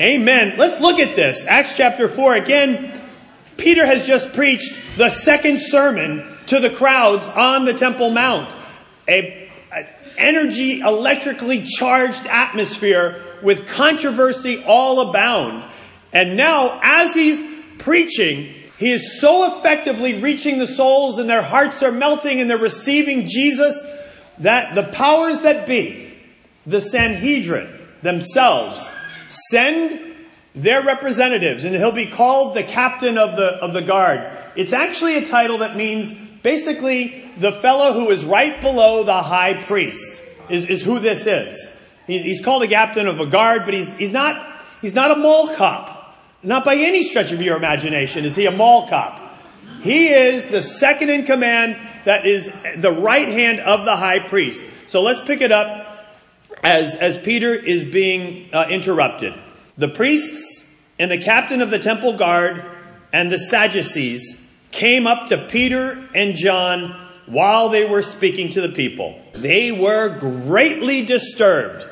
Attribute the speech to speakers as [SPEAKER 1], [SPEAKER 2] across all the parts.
[SPEAKER 1] Amen. Let's look at this. Acts chapter 4. Again, Peter has just preached the second sermon to the crowds on the Temple Mount. A, a energy, electrically charged atmosphere with controversy all abound. And now, as he's preaching, he is so effectively reaching the souls and their hearts are melting and they're receiving Jesus that the powers that be, the Sanhedrin themselves, send their representatives and he'll be called the captain of the, of the guard. It's actually a title that means basically the fellow who is right below the high priest is, is who this is. He, he's called a captain of a guard, but he's, he's not, he's not a mall cop. Not by any stretch of your imagination is he a mall cop. He is the second in command that is the right hand of the high priest. So let's pick it up as, as Peter is being uh, interrupted. The priests and the captain of the temple guard and the Sadducees came up to Peter and John while they were speaking to the people. They were greatly disturbed.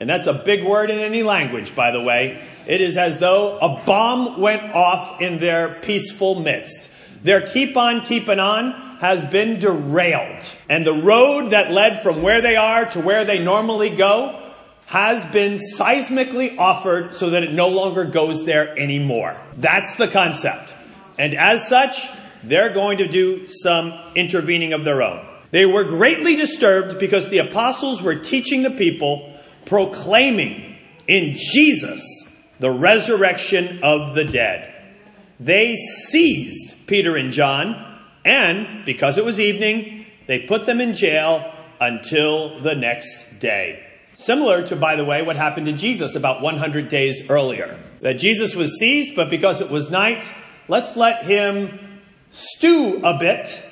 [SPEAKER 1] And that's a big word in any language, by the way. It is as though a bomb went off in their peaceful midst. Their keep on keeping on has been derailed. And the road that led from where they are to where they normally go has been seismically offered so that it no longer goes there anymore. That's the concept. And as such, they're going to do some intervening of their own. They were greatly disturbed because the apostles were teaching the people, proclaiming in Jesus the resurrection of the dead. They seized Peter and John, and because it was evening, they put them in jail until the next day. Similar to, by the way, what happened to Jesus about 100 days earlier. That Jesus was seized, but because it was night, let's let him stew a bit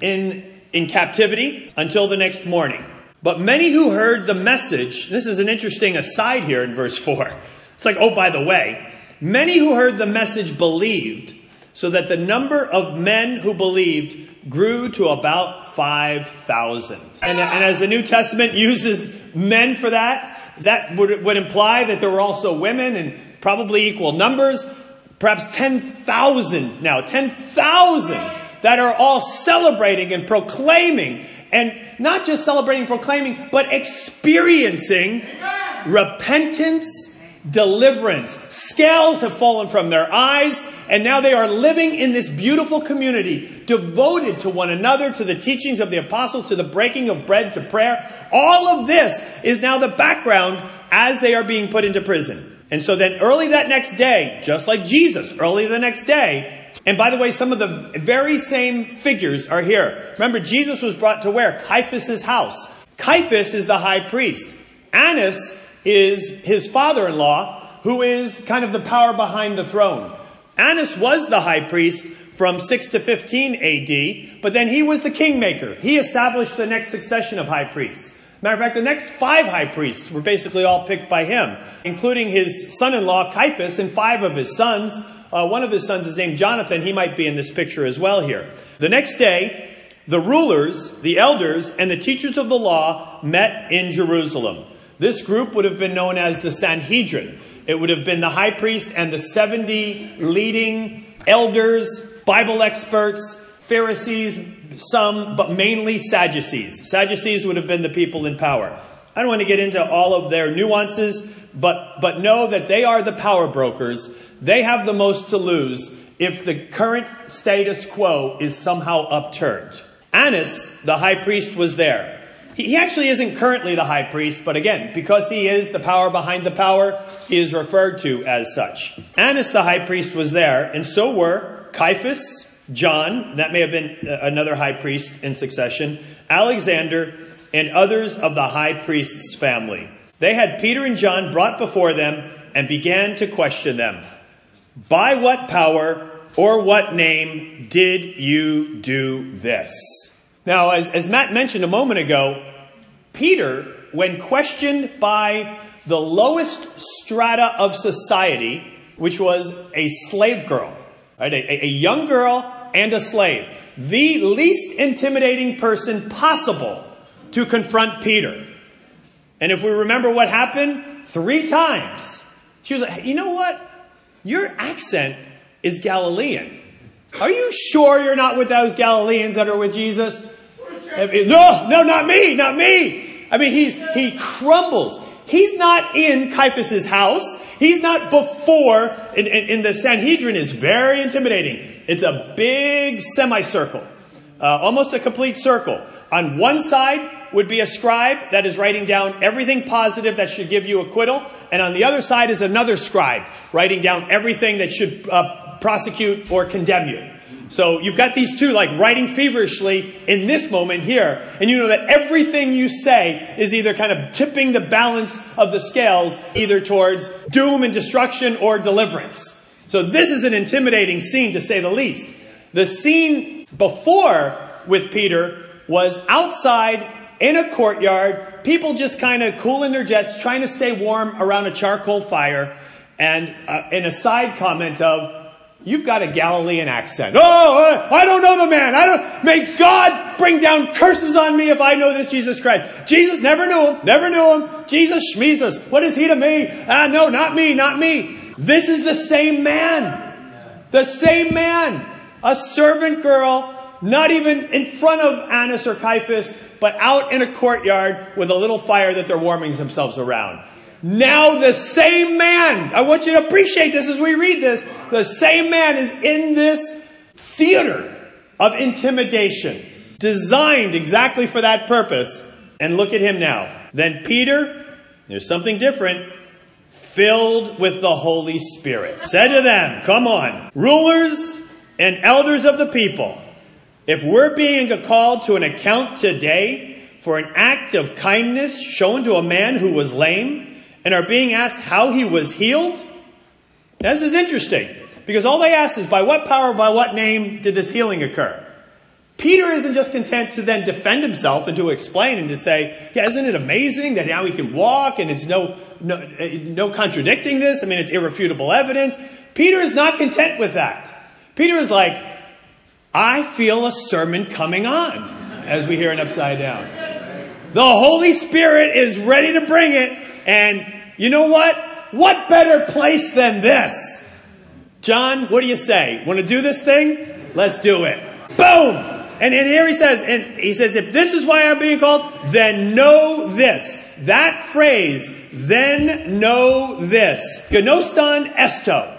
[SPEAKER 1] in, in captivity until the next morning. But many who heard the message, this is an interesting aside here in verse 4. It's like, oh, by the way, many who heard the message believed, so that the number of men who believed grew to about 5,000. And, and as the New Testament uses men for that, that would, would imply that there were also women and probably equal numbers, perhaps 10,000 now, 10,000 that are all celebrating and proclaiming and not just celebrating, proclaiming, but experiencing repentance deliverance. Scales have fallen from their eyes, and now they are living in this beautiful community, devoted to one another, to the teachings of the apostles, to the breaking of bread, to prayer. All of this is now the background as they are being put into prison. And so then early that next day, just like Jesus, early the next day, and by the way, some of the very same figures are here. Remember, Jesus was brought to where? Caiaphas' house. Caiaphas is the high priest. Annas is his father in law, who is kind of the power behind the throne. Annas was the high priest from 6 to 15 AD, but then he was the kingmaker. He established the next succession of high priests. Matter of fact, the next five high priests were basically all picked by him, including his son in law Caiaphas and five of his sons. Uh, one of his sons is named Jonathan. He might be in this picture as well here. The next day, the rulers, the elders, and the teachers of the law met in Jerusalem. This group would have been known as the Sanhedrin. It would have been the high priest and the 70 leading elders, Bible experts, Pharisees, some, but mainly Sadducees. Sadducees would have been the people in power. I don't want to get into all of their nuances, but, but know that they are the power brokers. They have the most to lose if the current status quo is somehow upturned. Annas, the high priest, was there. He actually isn't currently the high priest, but again, because he is the power behind the power, he is referred to as such. Annas the high priest was there, and so were Caiaphas, John, that may have been uh, another high priest in succession, Alexander, and others of the high priest's family. They had Peter and John brought before them and began to question them. By what power or what name did you do this? Now, as, as Matt mentioned a moment ago, Peter, when questioned by the lowest strata of society, which was a slave girl, right? A, a young girl and a slave, the least intimidating person possible to confront Peter. And if we remember what happened, three times She was like, you know what? Your accent is Galilean. Are you sure you're not with those Galileans that are with Jesus? No, no, not me, not me. I mean, he's, he crumbles. He's not in Caiaphas's house. He's not before, and, and, the Sanhedrin is very intimidating. It's a big semicircle, uh, almost a complete circle. On one side would be a scribe that is writing down everything positive that should give you acquittal, and on the other side is another scribe writing down everything that should uh, prosecute or condemn you. So you've got these two like writing feverishly in this moment here, and you know that everything you say is either kind of tipping the balance of the scales either towards doom and destruction or deliverance. So this is an intimidating scene to say the least. The scene before with Peter was outside in a courtyard, people just kind of cooling their jets, trying to stay warm around a charcoal fire, and uh, in a side comment of, You've got a Galilean accent. Oh, I don't know the man. I don't, may God bring down curses on me if I know this Jesus Christ. Jesus never knew him. Never knew him. Jesus schmeezus. What is he to me? Ah, no, not me, not me. This is the same man. The same man. A servant girl, not even in front of Annas or Caiaphas, but out in a courtyard with a little fire that they're warming themselves around. Now the same man, I want you to appreciate this as we read this, the same man is in this theater of intimidation, designed exactly for that purpose. And look at him now. Then Peter, there's something different, filled with the Holy Spirit, said to them, Come on, rulers and elders of the people, if we're being called to an account today for an act of kindness shown to a man who was lame, and are being asked how he was healed? This is interesting because all they ask is by what power, by what name did this healing occur? Peter isn't just content to then defend himself and to explain and to say, yeah, isn't it amazing that now he can walk and it's no, no, no contradicting this? I mean, it's irrefutable evidence. Peter is not content with that. Peter is like, I feel a sermon coming on, as we hear in Upside Down. The Holy Spirit is ready to bring it, and you know what? What better place than this? John, what do you say? Want to do this thing? Let's do it. Boom! And, and here he says, and he says, if this is why I'm being called, then know this. That phrase, then know this. Gnoston esto.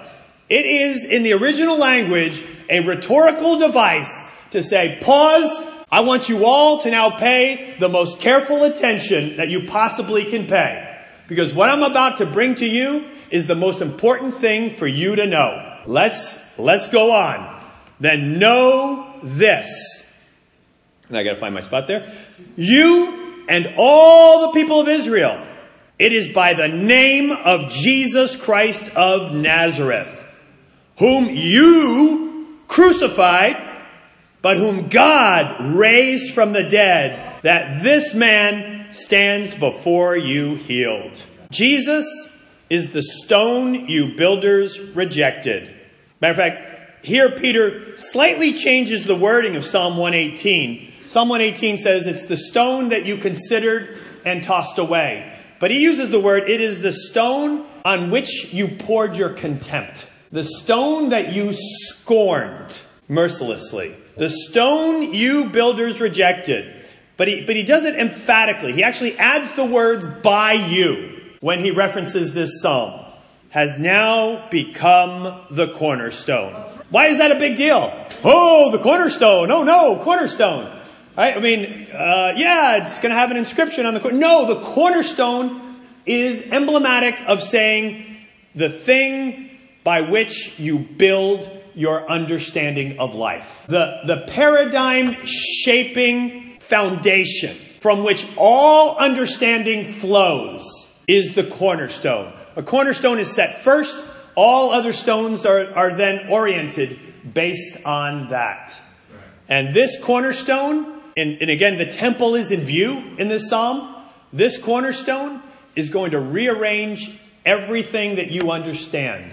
[SPEAKER 1] It is in the original language a rhetorical device to say, pause, I want you all to now pay the most careful attention that you possibly can pay. Because what I'm about to bring to you is the most important thing for you to know. Let's, let's go on. Then know this. And I gotta find my spot there. You and all the people of Israel, it is by the name of Jesus Christ of Nazareth, whom you crucified, but whom God raised from the dead, that this man stands before you healed. Jesus is the stone you builders rejected. Matter of fact, here Peter slightly changes the wording of Psalm 118. Psalm 118 says it's the stone that you considered and tossed away. But he uses the word, it is the stone on which you poured your contempt. The stone that you scorned mercilessly. The stone you builders rejected. But he, but he does it emphatically. He actually adds the words by you when he references this psalm. Has now become the cornerstone. Why is that a big deal? Oh, the cornerstone. Oh no, cornerstone. Right? I mean, uh, yeah, it's going to have an inscription on the corner. No, the cornerstone is emblematic of saying the thing by which you build your understanding of life. The, the paradigm shaping foundation from which all understanding flows is the cornerstone. A cornerstone is set first. All other stones are, are then oriented based on that. And this cornerstone, and, and again, the temple is in view in this psalm. This cornerstone is going to rearrange everything that you understand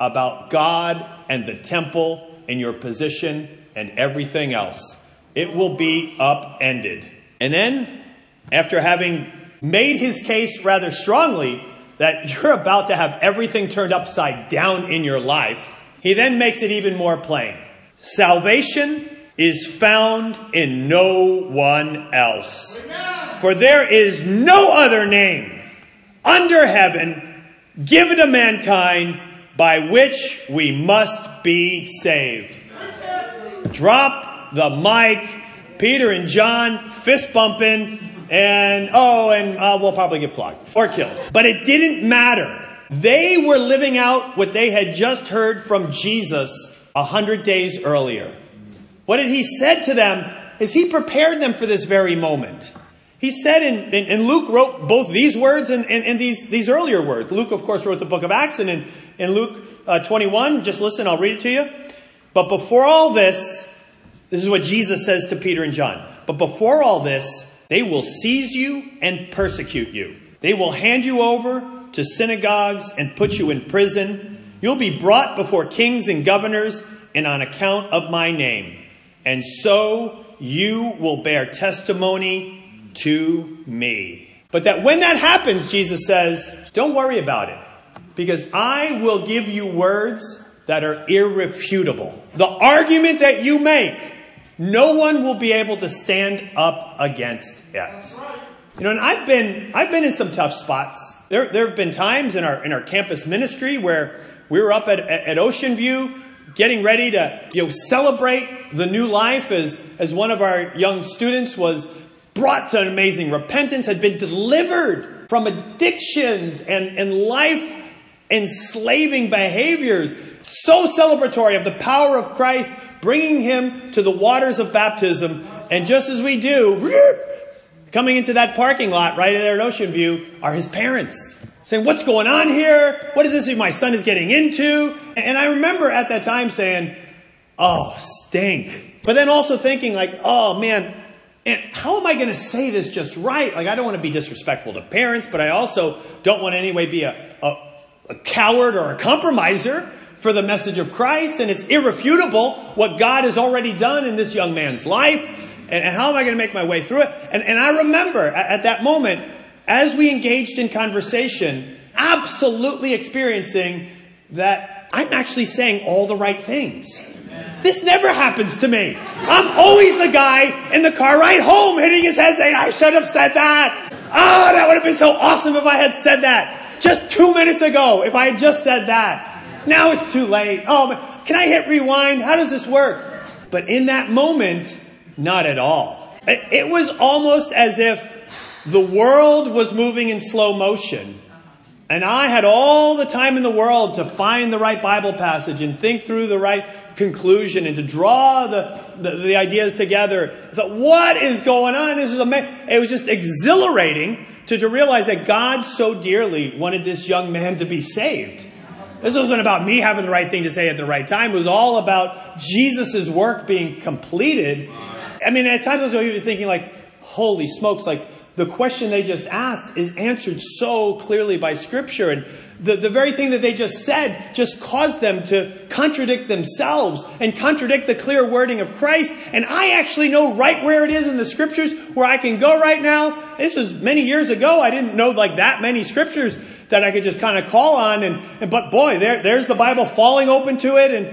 [SPEAKER 1] about God and the temple and your position and everything else it will be upended. And then, after having made his case rather strongly, that you're about to have everything turned upside down in your life, he then makes it even more plain. Salvation is found in no one else. For there is no other name under heaven given to mankind by which we must be saved. Drop the mic. Peter and John fist bumping and oh, and uh, we'll probably get flogged or killed. But it didn't matter. They were living out what they had just heard from Jesus a hundred days earlier. What did he said to them is he prepared them for this very moment. He said, in, in, and Luke wrote both these words and, and, and, these, these earlier words. Luke, of course, wrote the book of Acts, and in, in Luke uh, 21, just listen, I'll read it to you. But before all this, this is what Jesus says to Peter and John. But before all this, they will seize you and persecute you. They will hand you over to synagogues and put you in prison. You'll be brought before kings and governors and on account of my name. And so you will bear testimony to me. But that when that happens, Jesus says, don't worry about it because I will give you words that are irrefutable. The argument that you make no one will be able to stand up against it. You know, and I've been I've been in some tough spots. There there have been times in our in our campus ministry where we were up at, at Ocean View getting ready to you know celebrate the new life as as one of our young students was brought to an amazing repentance, had been delivered from addictions and, and life enslaving behaviors. So celebratory of the power of Christ bringing him to the waters of baptism. And just as we do, coming into that parking lot right there at Ocean View are his parents saying, What's going on here? What is this my son is getting into? And I remember at that time saying, Oh, stink. But then also thinking, like, oh man, and how am I going to say this just right? Like, I don't want to be disrespectful to parents, but I also don't want to anyway be a, a, a coward or a compromiser for the message of Christ, and it's irrefutable what God has already done in this young man's life. And, and how am I going to make my way through it? And, and I remember at, at that moment, as we engaged in conversation, absolutely experiencing that I'm actually saying all the right things. This never happens to me. I'm always the guy in the car ride home hitting his head saying, I should have said that. Oh, that would have been so awesome if I had said that just two minutes ago, if I had just said that. Now it's too late. Oh, can I hit rewind? How does this work? But in that moment, not at all. It was almost as if the world was moving in slow motion. And I had all the time in the world to find the right Bible passage and think through the right conclusion and to draw the, the, the ideas together. I thought, what is going on? This is amazing. It was just exhilarating to, to realize that God so dearly wanted this young man to be saved. This wasn't about me having the right thing to say at the right time. It was all about Jesus' work being completed. I mean, at times I was even thinking like, holy smokes, like the question they just asked is answered so clearly by scripture. And the, the very thing that they just said just caused them to contradict themselves and contradict the clear wording of Christ. And I actually know right where it is in the scriptures where I can go right now. This was many years ago. I didn't know like that many scriptures that I could just kind of call on. And, and but boy, there, there's the Bible falling open to it. And,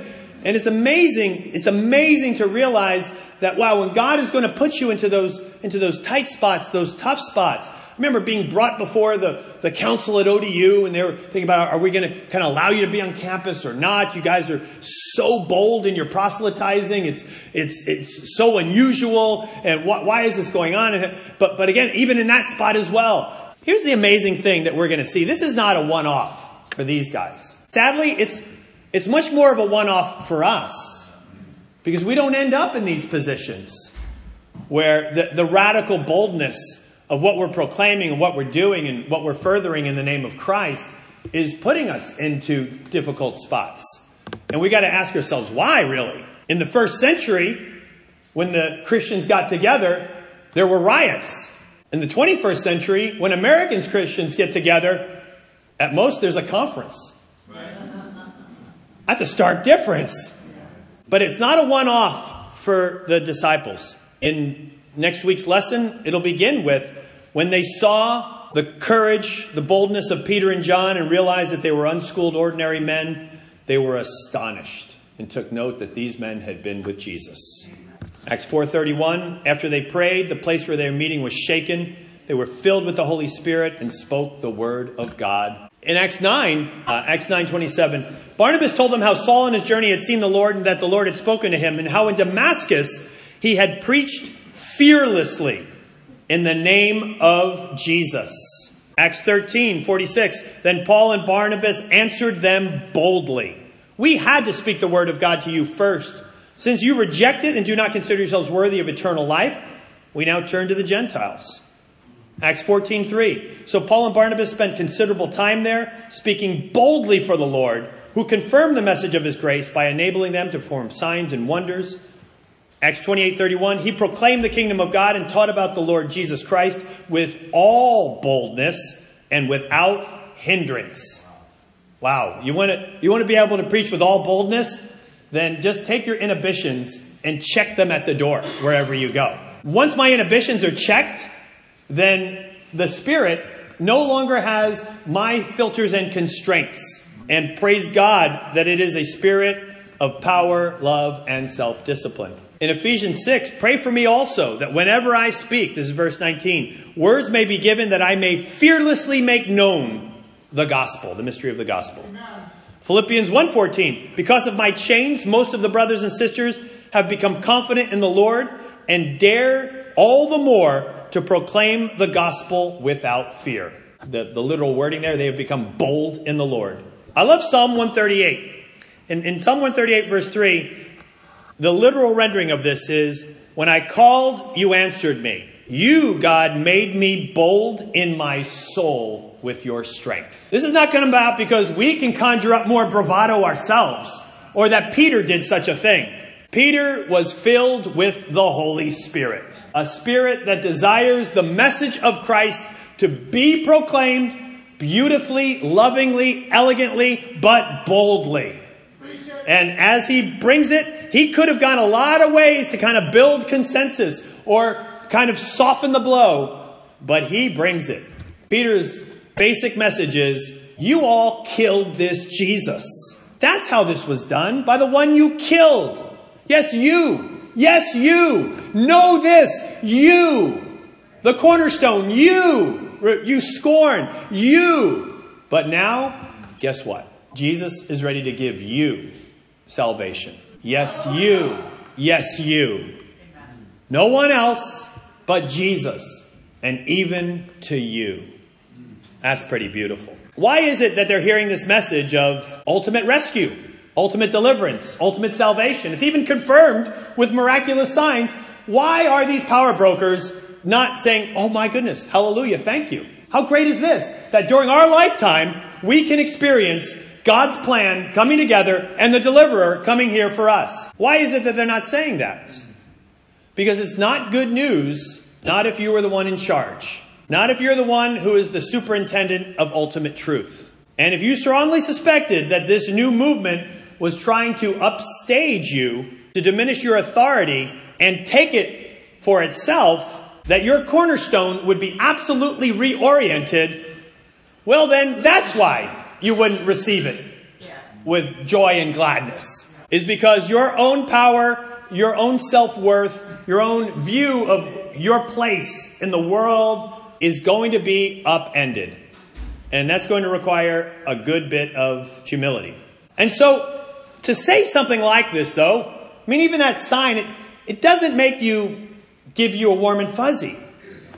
[SPEAKER 1] and it's amazing. It's amazing to realize that wow, when God is going to put you into those, into those tight spots, those tough spots. Remember being brought before the, the council at ODU and they were thinking about, are we going to kind of allow you to be on campus or not? You guys are so bold in your proselytizing. It's, it's, it's so unusual. And wh- why is this going on? But, but again, even in that spot as well, Here's the amazing thing that we're going to see. This is not a one-off for these guys. Sadly, it's, it's much more of a one-off for us because we don't end up in these positions where the, the radical boldness of what we're proclaiming and what we're doing and what we're furthering in the name of Christ is putting us into difficult spots. And we got to ask ourselves, why really? In the first century, when the Christians got together, there were riots. In the 21st century, when Americans Christians get together, at most there's a conference. Right. That's a stark difference. But it's not a one off for the disciples. In next week's lesson, it'll begin with when they saw the courage, the boldness of Peter and John and realized that they were unschooled, ordinary men, they were astonished and took note that these men had been with Jesus. Acts 4:31 after they prayed the place where they were meeting was shaken they were filled with the Holy Spirit and spoke the word of God. In Acts 9 uh, Acts 9:27 Barnabas told them how Saul on his journey had seen the Lord and that the Lord had spoken to him and how in Damascus he had preached fearlessly in the name of Jesus. Acts 13:46 Then Paul and Barnabas answered them boldly. We had to speak the word of God to you first since you reject it and do not consider yourselves worthy of eternal life, we now turn to the Gentiles. Acts 14:3. So Paul and Barnabas spent considerable time there, speaking boldly for the Lord, who confirmed the message of his grace by enabling them to perform signs and wonders. Acts 28:31. He proclaimed the kingdom of God and taught about the Lord Jesus Christ with all boldness and without hindrance. Wow, you want to you want to be able to preach with all boldness? Then just take your inhibitions and check them at the door wherever you go. Once my inhibitions are checked, then the Spirit no longer has my filters and constraints. And praise God that it is a spirit of power, love, and self discipline. In Ephesians 6, pray for me also that whenever I speak, this is verse 19, words may be given that I may fearlessly make known the gospel, the mystery of the gospel. Philippians 1:14 Because of my chains most of the brothers and sisters have become confident in the Lord and dare all the more to proclaim the gospel without fear. The, the literal wording there, they have become bold in the Lord. I love Psalm 138. In, in Psalm 138 verse 3, the literal rendering of this is, When I called, you answered me. You, God, made me bold in my soul with your strength. This is not going about because we can conjure up more bravado ourselves or that Peter did such a thing. Peter was filled with the Holy Spirit, a spirit that desires the message of Christ to be proclaimed beautifully, lovingly, elegantly, but boldly. And as he brings it, he could have gone a lot of ways to kind of build consensus or kind of soften the blow, but he brings it. Peter's basic message is, you all killed this Jesus. That's how this was done, by the one you killed. Yes, you. Yes, you. Know this. You. The cornerstone. You. You scorn. You. But now, guess what? Jesus is ready to give you salvation. Yes, you. Yes, you. No one else but Jesus, and even to you. That's pretty beautiful. Why is it that they're hearing this message of ultimate rescue, ultimate deliverance, ultimate salvation? It's even confirmed with miraculous signs. Why are these power brokers not saying, Oh my goodness, hallelujah, thank you? How great is this? That during our lifetime, we can experience God's plan coming together and the deliverer coming here for us. Why is it that they're not saying that? Because it's not good news, not if you were the one in charge. Not if you're the one who is the superintendent of ultimate truth. And if you strongly suspected that this new movement was trying to upstage you to diminish your authority and take it for itself, that your cornerstone would be absolutely reoriented, well, then that's why you wouldn't receive it with joy and gladness. Is because your own power your own self worth, your own view of your place in the world is going to be upended. And that's going to require a good bit of humility. And so, to say something like this, though, I mean, even that sign, it, it doesn't make you give you a warm and fuzzy.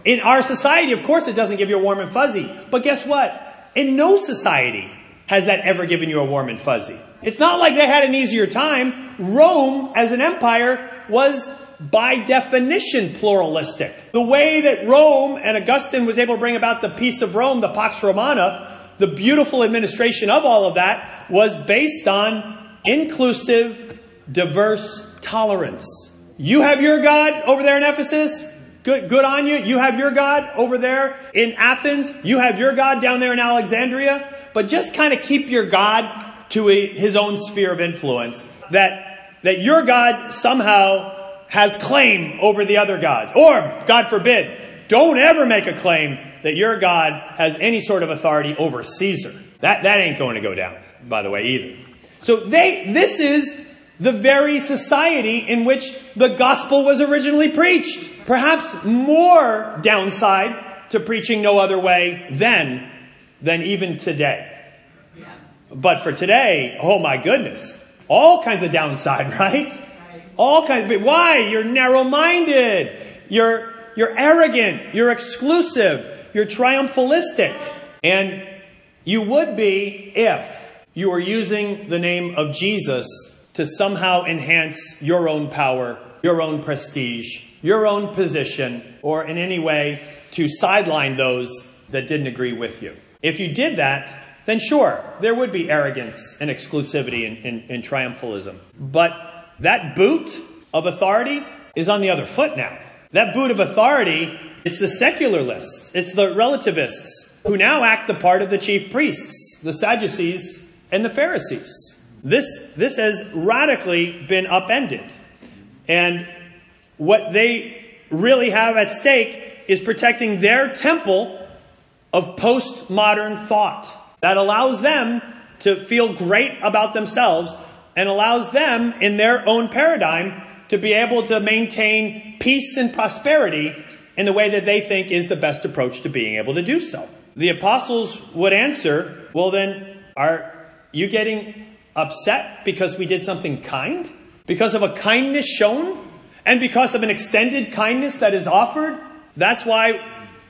[SPEAKER 1] In our society, of course, it doesn't give you a warm and fuzzy. But guess what? In no society has that ever given you a warm and fuzzy. It's not like they had an easier time. Rome, as an empire, was by definition pluralistic. The way that Rome and Augustine was able to bring about the peace of Rome, the Pax Romana, the beautiful administration of all of that was based on inclusive, diverse tolerance. You have your God over there in Ephesus. Good, good on you. You have your God over there in Athens. You have your God down there in Alexandria. But just kind of keep your God to a, his own sphere of influence. That, that your God somehow has claim over the other gods. Or, God forbid, don't ever make a claim that your God has any sort of authority over Caesar. That, that ain't going to go down, by the way, either. So they, this is the very society in which the gospel was originally preached. Perhaps more downside to preaching no other way then than even today. But for today, oh my goodness, all kinds of downside, right? All kinds of, why? You're narrow-minded. You're, you're arrogant. You're exclusive. You're triumphalistic. And you would be if you were using the name of Jesus to somehow enhance your own power, your own prestige, your own position, or in any way to sideline those that didn't agree with you. If you did that, then sure, there would be arrogance and exclusivity and, and, and triumphalism. But that boot of authority is on the other foot now. That boot of authority, it's the secularists, it's the relativists who now act the part of the chief priests, the Sadducees, and the Pharisees. This, this has radically been upended. And what they really have at stake is protecting their temple of postmodern thought that allows them to feel great about themselves and allows them in their own paradigm to be able to maintain peace and prosperity in the way that they think is the best approach to being able to do so. The apostles would answer, well then, are you getting upset because we did something kind? Because of a kindness shown? And because of an extended kindness that is offered? That's why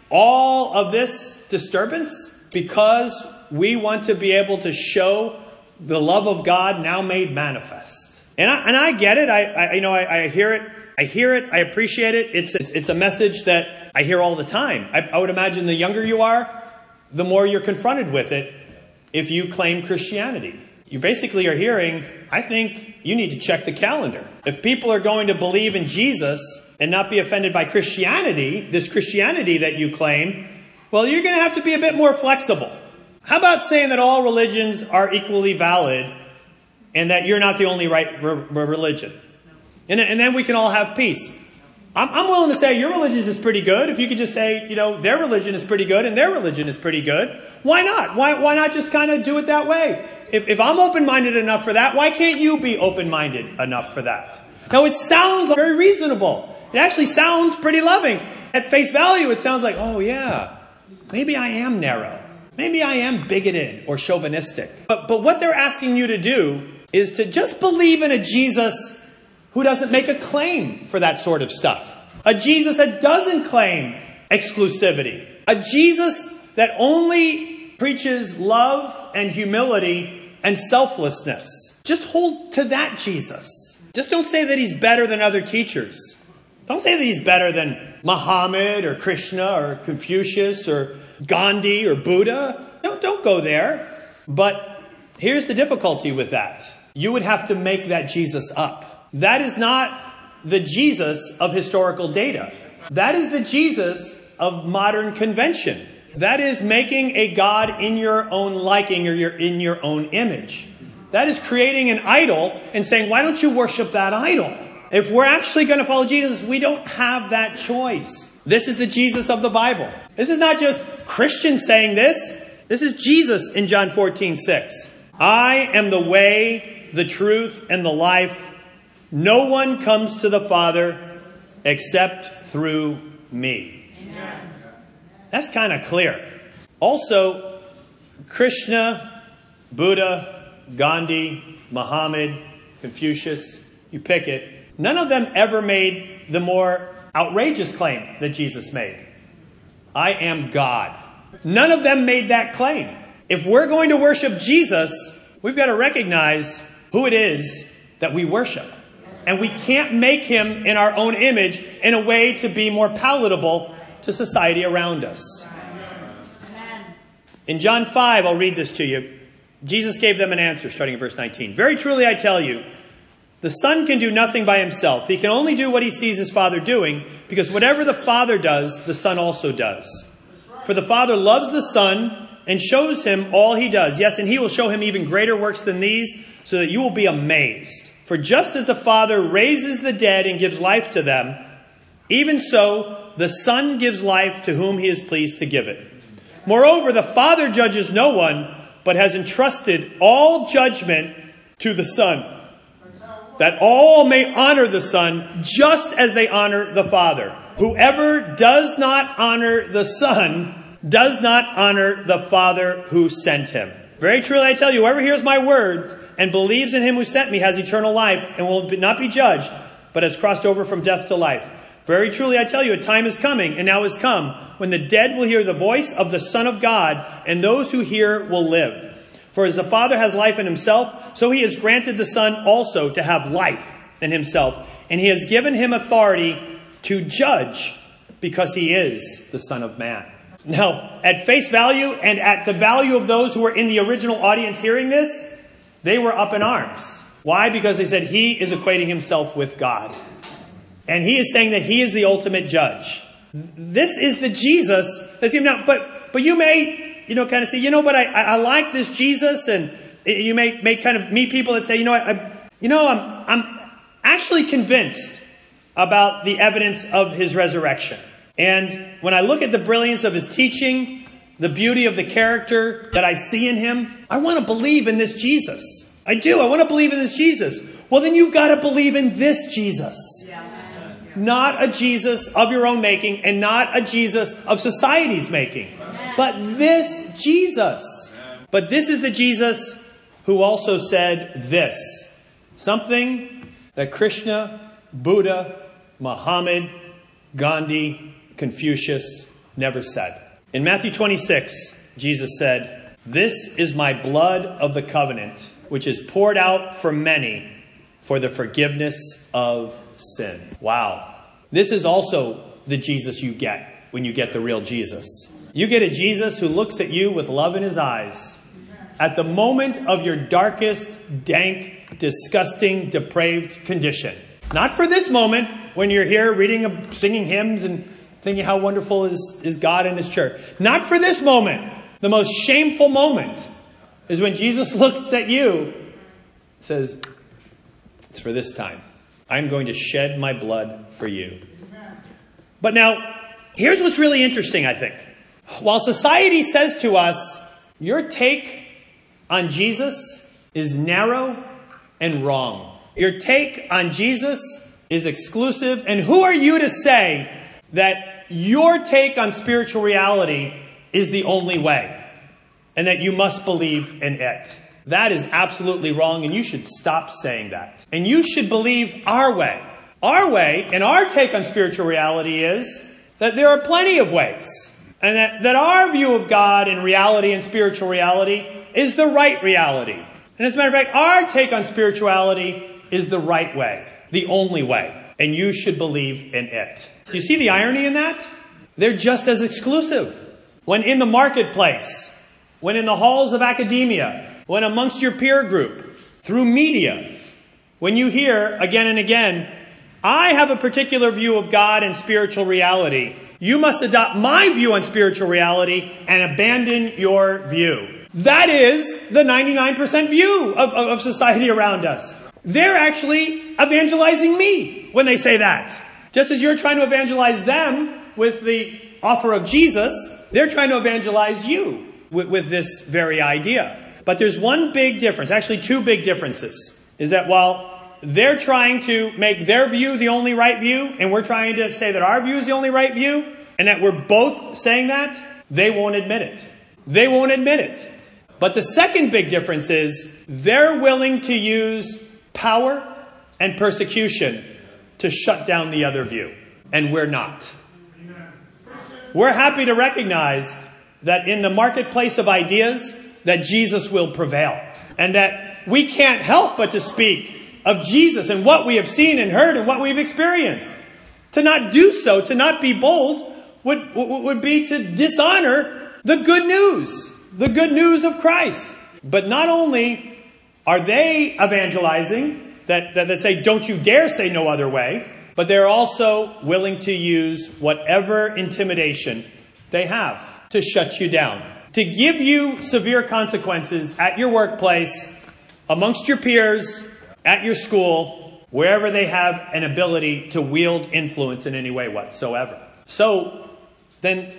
[SPEAKER 1] all of this disturbance? Because we want to be able to show the love of God now made manifest. And I, and I get it. I, I you know, I, I, hear it. I hear it. I appreciate it. It's, it's, it's a message that I hear all the time. I, I would imagine the younger you are, the more you're confronted with it if you claim Christianity. You basically are hearing, I think you need to check the calendar. If people are going to believe in Jesus and not be offended by Christianity, this Christianity that you claim, well, you're going to have to be a bit more flexible. How about saying that all religions are equally valid and that you're not the only right re- religion? And, and, then we can all have peace. I'm, I'm, willing to say your religion is pretty good. If you could just say, you know, their religion is pretty good and their religion is pretty good, why not? Why, why not just kind of do it that way? If, if I'm open-minded enough for that, why can't you be open-minded enough for that? Now it sounds very reasonable. It actually sounds pretty loving. At face value, it sounds like, oh yeah, maybe I am narrow. Maybe I am bigoted or chauvinistic. But, but what they're asking you to do is to just believe in a Jesus who doesn't make a claim for that sort of stuff. A Jesus that doesn't claim exclusivity. A Jesus that only preaches love and humility and selflessness. Just hold to that Jesus. Just don't say that he's better than other teachers. Don't say that he's better than Muhammad or Krishna or Confucius or Gandhi or Buddha. No, don't go there. But here's the difficulty with that. You would have to make that Jesus up. That is not the Jesus of historical data. That is the Jesus of modern convention. That is making a God in your own liking or your, in your own image. That is creating an idol and saying, why don't you worship that idol? If we're actually going to follow Jesus, we don't have that choice. This is the Jesus of the Bible. This is not just Christians saying this. This is Jesus in John 14, 6. I am the way, the truth, and the life. No one comes to the Father except through me. Amen. That's kind of clear. Also, Krishna, Buddha, Gandhi, Muhammad, Confucius, you pick it, none of them ever made the more outrageous claim that Jesus made I am God. None of them made that claim. If we're going to worship Jesus, we've got to recognize who it is that we worship. And we can't make him in our own image in a way to be more palatable to society around us. In John 5, I'll read this to you. Jesus gave them an answer starting in verse 19. Very truly I tell you, the Son can do nothing by himself. He can only do what he sees his Father doing, because whatever the Father does, the Son also does. For the Father loves the Son and shows him all he does. Yes, and he will show him even greater works than these, so that you will be amazed. For just as the Father raises the dead and gives life to them, Even so, the Son gives life to whom he is pleased to give it. Moreover, the Father judges no one, but has entrusted all judgment to the Son, that all may honor the Son just as they honor the Father. Whoever does not honor the Son does not honor the Father who sent him. Very truly I tell you, whoever hears my words and believes in him who sent me has eternal life and will not be judged, but has crossed over from death to life. Very truly I tell you, a time is coming, and now is come, when the dead will hear the voice of the Son of God, and those who hear will live. For as the Father has life in himself, so he has granted the Son also to have life in himself, and he has given him authority to judge, because he is the Son of Man. Now, at face value and at the value of those who were in the original audience hearing this, they were up in arms. Why? Because they said he is equating himself with God. And he is saying that he is the ultimate judge. This is the Jesus that's him now. But, but you may, you know, kind of say, you know, but I, I, I like this Jesus. And you may, may kind of meet people that say, you know, I, I you know, I'm, I'm actually convinced about the evidence of his resurrection. And when I look at the brilliance of his teaching, the beauty of the character that I see in him, I want to believe in this Jesus. I do. I want to believe in this Jesus. Well, then you've got to believe in this Jesus. Not a Jesus of your own making and not a Jesus of society's making, but this Jesus. But this is the Jesus who also said this something that Krishna, Buddha, Muhammad, Gandhi, Confucius never said. In Matthew 26, Jesus said, This is my blood of the covenant, which is poured out for many for the forgiveness of sin. Wow. This is also the Jesus you get when you get the real Jesus. You get a Jesus who looks at you with love in his eyes. At the moment of your darkest, dank, disgusting, depraved condition. Not for this moment when you're here reading, singing hymns and thinking how wonderful is, is God and his church. Not for this moment. The most shameful moment is when Jesus looks at you says, It's for this time. I'm going to shed my blood for you. But now, here's what's really interesting, I think. While society says to us, your take on Jesus is narrow and wrong. Your take on Jesus is exclusive. And who are you to say that your take on spiritual reality is the only way and that you must believe in it? That is absolutely wrong, and you should stop saying that. And you should believe our way. Our way and our take on spiritual reality is that there are plenty of ways. And that, that our view of God and reality and spiritual reality is the right reality. And as a matter of fact, our take on spirituality is the right way, the only way. And you should believe in it. You see the irony in that? They're just as exclusive. When in the marketplace, when in the halls of academia, when amongst your peer group, through media, when you hear again and again, I have a particular view of God and spiritual reality, you must adopt my view on spiritual reality and abandon your view. That is the 99% view of, of, of society around us. They're actually evangelizing me when they say that. Just as you're trying to evangelize them with the offer of Jesus, they're trying to evangelize you with, with this very idea. But there's one big difference, actually two big differences, is that while they're trying to make their view the only right view, and we're trying to say that our view is the only right view, and that we're both saying that, they won't admit it. They won't admit it. But the second big difference is they're willing to use power and persecution to shut down the other view, and we're not. We're happy to recognize that in the marketplace of ideas, that Jesus will prevail. And that we can't help but to speak of Jesus and what we have seen and heard and what we've experienced. To not do so, to not be bold, would, would be to dishonor the good news, the good news of Christ. But not only are they evangelizing that, that, that say, don't you dare say no other way, but they're also willing to use whatever intimidation they have to shut you down to give you severe consequences at your workplace, amongst your peers, at your school, wherever they have an ability to wield influence in any way whatsoever. So, then,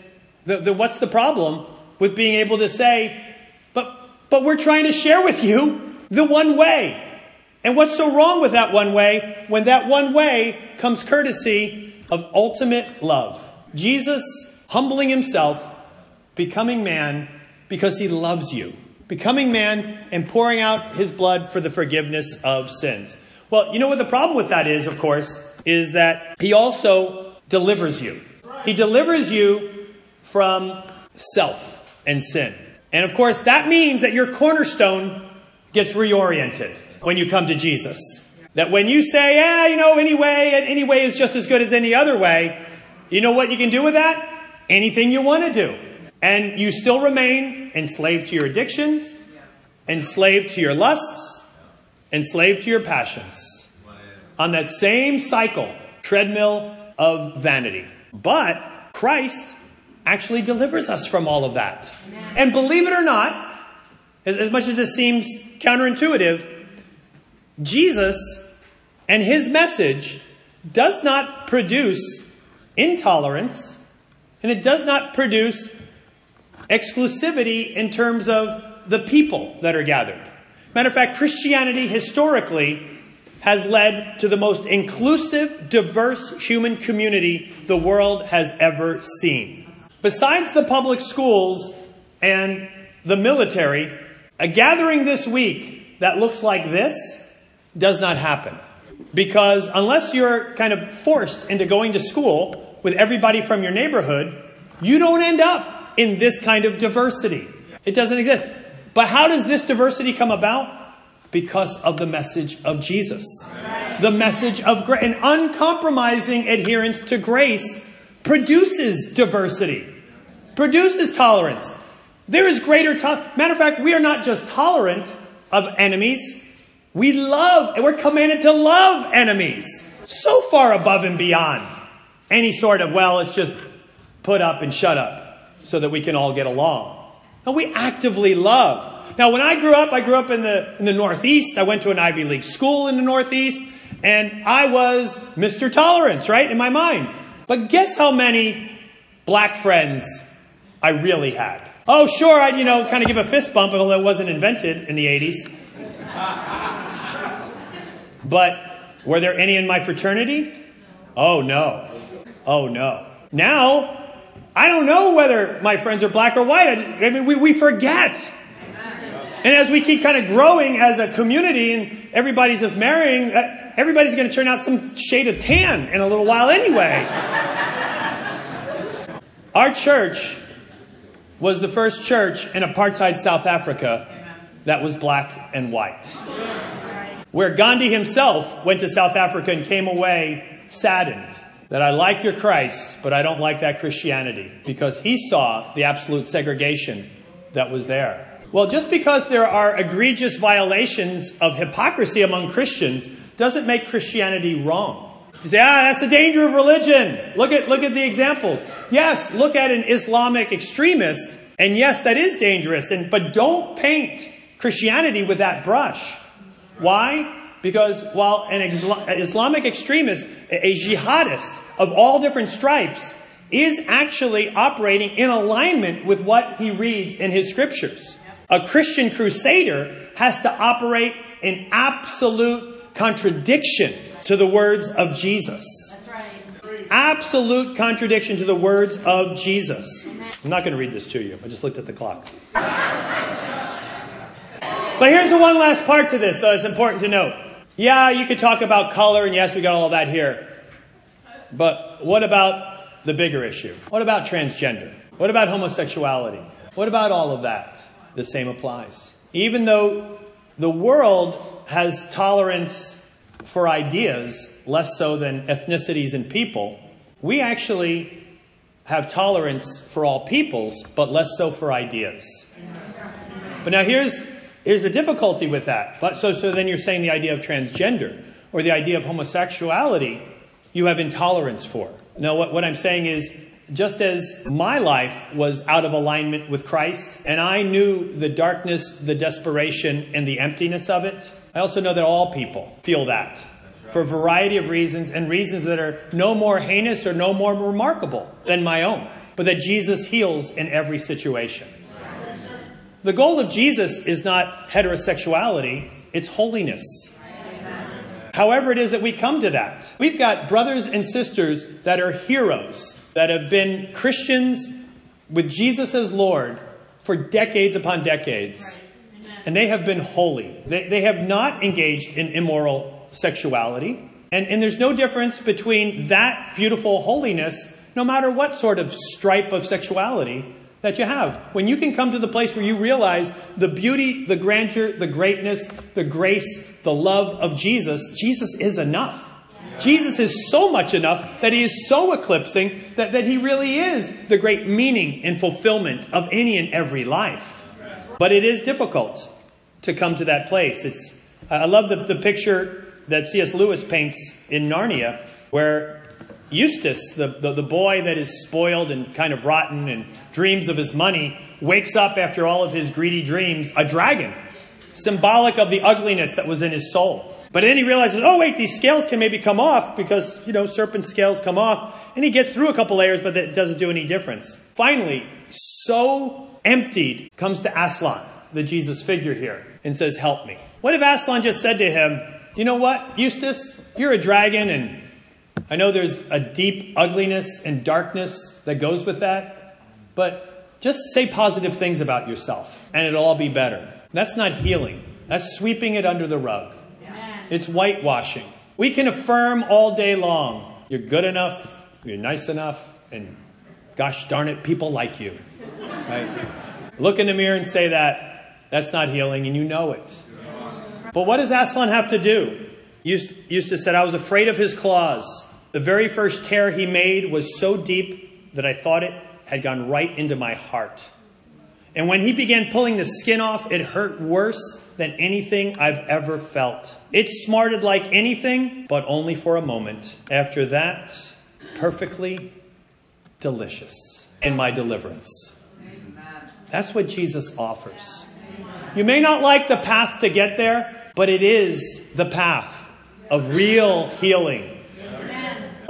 [SPEAKER 1] the, the, what's the problem with being able to say, but, but we're trying to share with you the one way. And what's so wrong with that one way when that one way comes courtesy of ultimate love? Jesus humbling himself, becoming man because he loves you. Becoming man and pouring out his blood for the forgiveness of sins. Well, you know what the problem with that is, of course, is that he also delivers you. He delivers you from self and sin. And of course, that means that your cornerstone gets reoriented when you come to Jesus. That when you say, yeah, you know, any way, and any way is just as good as any other way, you know what you can do with that? Anything you want to do. And you still remain enslaved to your addictions, enslaved to your lusts, enslaved to your passions. On that same cycle, treadmill of vanity. But Christ actually delivers us from all of that. And believe it or not, as, as much as it seems counterintuitive, Jesus and his message does not produce intolerance and it does not produce exclusivity in terms of the people that are gathered. Matter of fact, Christianity historically has led to the most inclusive, diverse human community the world has ever seen. Besides the public schools and the military, a gathering this week that looks like this does not happen. Because unless you're kind of forced into going to school with everybody from your neighborhood, you don't end up in this kind of diversity. It doesn't exist. But how does this diversity come about? Because of the message of Jesus. The message of grace. An uncompromising adherence to grace produces diversity, produces tolerance. There is greater tolerance. Matter of fact, we are not just tolerant of enemies, we love, and we're commanded to love enemies. So far above and beyond any sort of, well, let's just put up and shut up so that we can all get along. And we actively love. Now, when I grew up, I grew up in the, in the Northeast. I went to an Ivy League school in the Northeast, and I was Mr. Tolerance, right, in my mind. But guess how many black friends I really had? Oh, sure, I'd, you know, kind of give a fist bump, although it wasn't invented in the 80s. But were there any in my fraternity? Oh, no. Oh, no. Now, I don't know whether my friends are black or white. I mean, we, we forget. And as we keep kind of growing as a community and everybody's just marrying, uh, everybody's going to turn out some shade of tan in a little while anyway. Our church was the first church in apartheid South Africa that was black and white. Where Gandhi himself went to South Africa and came away saddened that I like your Christ, but I don't like that Christianity because he saw the absolute segregation that was there. Well, just because there are egregious violations of hypocrisy among Christians doesn't make Christianity wrong. You say, ah, that's the danger of religion. Look at, look at the examples. Yes, look at an Islamic extremist, and yes, that is dangerous, and, but don't paint Christianity with that brush. Why? Because while an Islamic extremist, a jihadist of all different stripes, is actually operating in alignment with what he reads in his scriptures. A Christian crusader has to operate in absolute contradiction to the words of Jesus. Absolute contradiction to the words of Jesus. I'm not going to read this to you. I just looked at the clock. But here's the one last part to this, though, it's important to note. Yeah, you could talk about color, and yes, we got all of that here. But what about the bigger issue? What about transgender? What about homosexuality? What about all of that? the same applies. Even though the world has tolerance for ideas, less so than ethnicities and people, we actually have tolerance for all peoples, but less so for ideas. But now here's, here's the difficulty with that. But so, so then you're saying the idea of transgender or the idea of homosexuality, you have intolerance for. No, what, what I'm saying is just as my life was out of alignment with Christ, and I knew the darkness, the desperation, and the emptiness of it, I also know that all people feel that. for a variety of reasons and reasons that are no more heinous or no more remarkable than my own, but that Jesus heals in every situation. The goal of Jesus is not heterosexuality, it's holiness. However, it is that we come to that. We've got brothers and sisters that are heroes, that have been Christians with Jesus as Lord for decades upon decades. And they have been holy. They, they have not engaged in immoral sexuality. And, and there's no difference between that beautiful holiness, no matter what sort of stripe of sexuality that you have. When you can come to the place where you realize the beauty, the grandeur, the greatness, the grace, the love of Jesus, Jesus is enough. Jesus is so much enough that he is so eclipsing that, that he really is the great meaning and fulfillment of any and every life. But it is difficult to come to that place. It's, I love the, the picture that C.S. Lewis paints in Narnia, where Eustace, the, the, the, boy that is spoiled and kind of rotten and dreams of his money, wakes up after all of his greedy dreams a dragon, symbolic of the ugliness that was in his soul. But then he realizes, oh, wait, these scales can maybe come off because, you know, serpent scales come off. And he gets through a couple layers, but it doesn't do any difference. Finally, so emptied, comes to Aslan, the Jesus figure here, and says, help me. What if Aslan just said to him, you know what, Eustace, you're a dragon and I know there's a deep ugliness and darkness that goes with that, but just say positive things about yourself and it'll all be better. That's not healing. That's sweeping it under the rug. It's whitewashing. We can affirm all day long you're good enough, you're nice enough, and gosh darn it, people like you. Right? Look in the mirror and say that. That's not healing, and you know it. But what does Aslan have to do? Eustace said, I was afraid of his claws. The very first tear he made was so deep that I thought it had gone right into my heart. And when he began pulling the skin off, it hurt worse than anything I've ever felt. It smarted like anything, but only for a moment. After that, perfectly delicious in my deliverance. That's what Jesus offers. You may not like the path to get there, but it is the path of real healing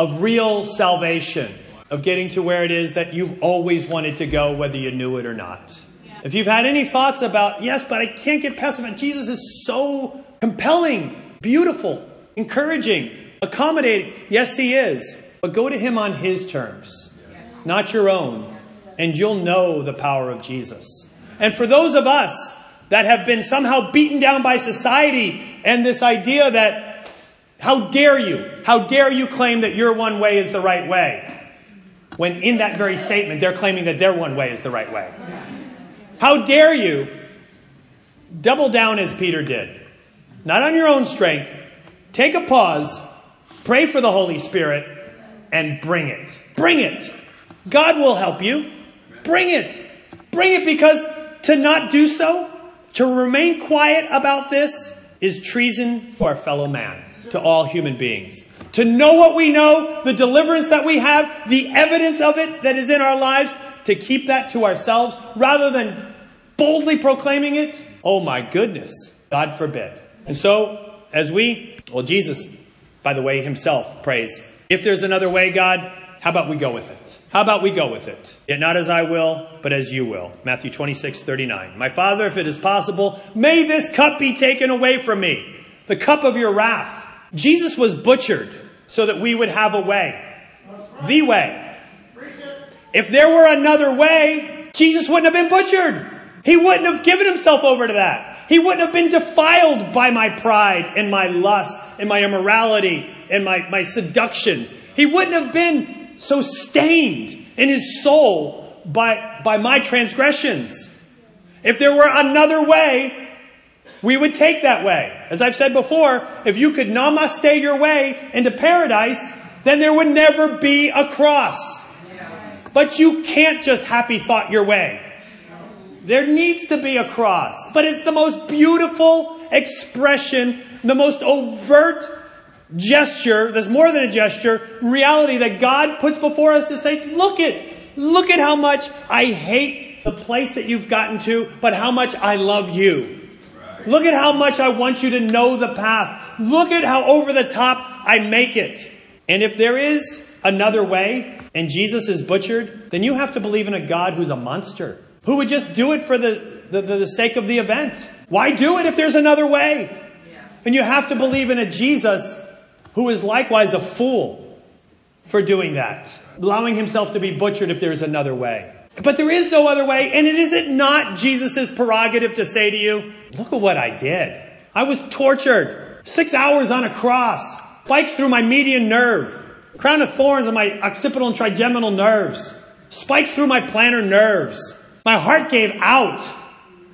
[SPEAKER 1] of real salvation, of getting to where it is that you've always wanted to go, whether you knew it or not. If you've had any thoughts about, yes, but I can't get past it, Jesus is so compelling, beautiful, encouraging, accommodating. Yes, he is. But go to him on his terms, not your own, and you'll know the power of Jesus. And for those of us that have been somehow beaten down by society and this idea that how dare you? How dare you claim that your one way is the right way? When in that very statement, they're claiming that their one way is the right way. How dare you double down as Peter did? Not on your own strength. Take a pause, pray for the Holy Spirit, and bring it. Bring it. God will help you. Bring it. Bring it because to not do so, to remain quiet about this, is treason to our fellow man to all human beings. To know what we know, the deliverance that we have, the evidence of it that is in our lives, to keep that to ourselves rather than boldly proclaiming it. Oh my goodness. God forbid. And so, as we, well, Jesus, by the way, himself prays, if there's another way, God, how about we go with it? How about we go with it? Yet not as I will, but as you will. Matthew 26, 39. My Father, if it is possible, may this cup be taken away from me. The cup of your wrath. Jesus was butchered so that we would have a way. The way. If there were another way, Jesus wouldn't have been butchered. He wouldn't have given himself over to that. He wouldn't have been defiled by my pride and my lust and my immorality and my, my seductions. He wouldn't have been so stained in his soul by, by my transgressions. If there were another way, we would take that way. As I've said before, if you could namaste your way into paradise, then there would never be a cross. But you can't just happy thought your way. There needs to be a cross. But it's the most beautiful expression, the most overt gesture, there's more than a gesture, reality that God puts before us to say, look at, look at how much I hate the place that you've gotten to, but how much I love you. Look at how much I want you to know the path. Look at how over the top I make it. And if there is another way and Jesus is butchered, then you have to believe in a God who's a monster, who would just do it for the, the, the sake of the event. Why do it if there's another way? And you have to believe in a Jesus who is likewise a fool for doing that, allowing himself to be butchered if there's another way. But there is no other way, and it is it not Jesus' prerogative to say to you, look at what I did. I was tortured. Six hours on a cross. Spikes through my median nerve. Crown of thorns on my occipital and trigeminal nerves. Spikes through my plantar nerves. My heart gave out.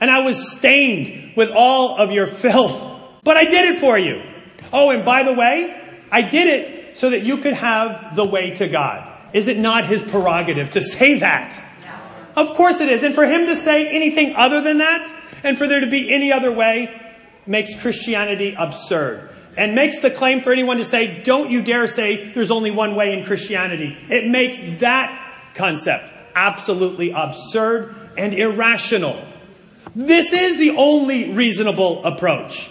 [SPEAKER 1] And I was stained with all of your filth. But I did it for you. Oh, and by the way, I did it so that you could have the way to God. Is it not his prerogative to say that? Of course it is. And for him to say anything other than that, and for there to be any other way, makes Christianity absurd. And makes the claim for anyone to say, don't you dare say there's only one way in Christianity. It makes that concept absolutely absurd and irrational. This is the only reasonable approach.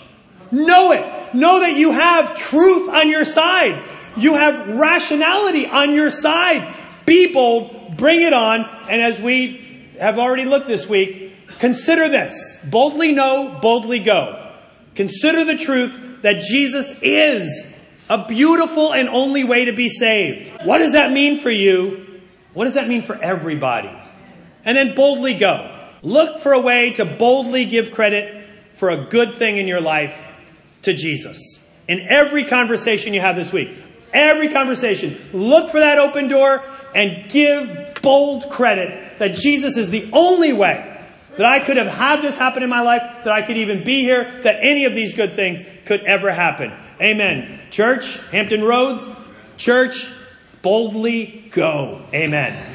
[SPEAKER 1] Know it. Know that you have truth on your side. You have rationality on your side. Be bold, bring it on, and as we have already looked this week, consider this. Boldly know, boldly go. Consider the truth that Jesus is a beautiful and only way to be saved. What does that mean for you? What does that mean for everybody? And then boldly go. Look for a way to boldly give credit for a good thing in your life to Jesus. In every conversation you have this week, every conversation, look for that open door and give bold credit that Jesus is the only way that I could have had this happen in my life, that I could even be here, that any of these good things could ever happen. Amen. Church, Hampton Roads, church, boldly go. Amen.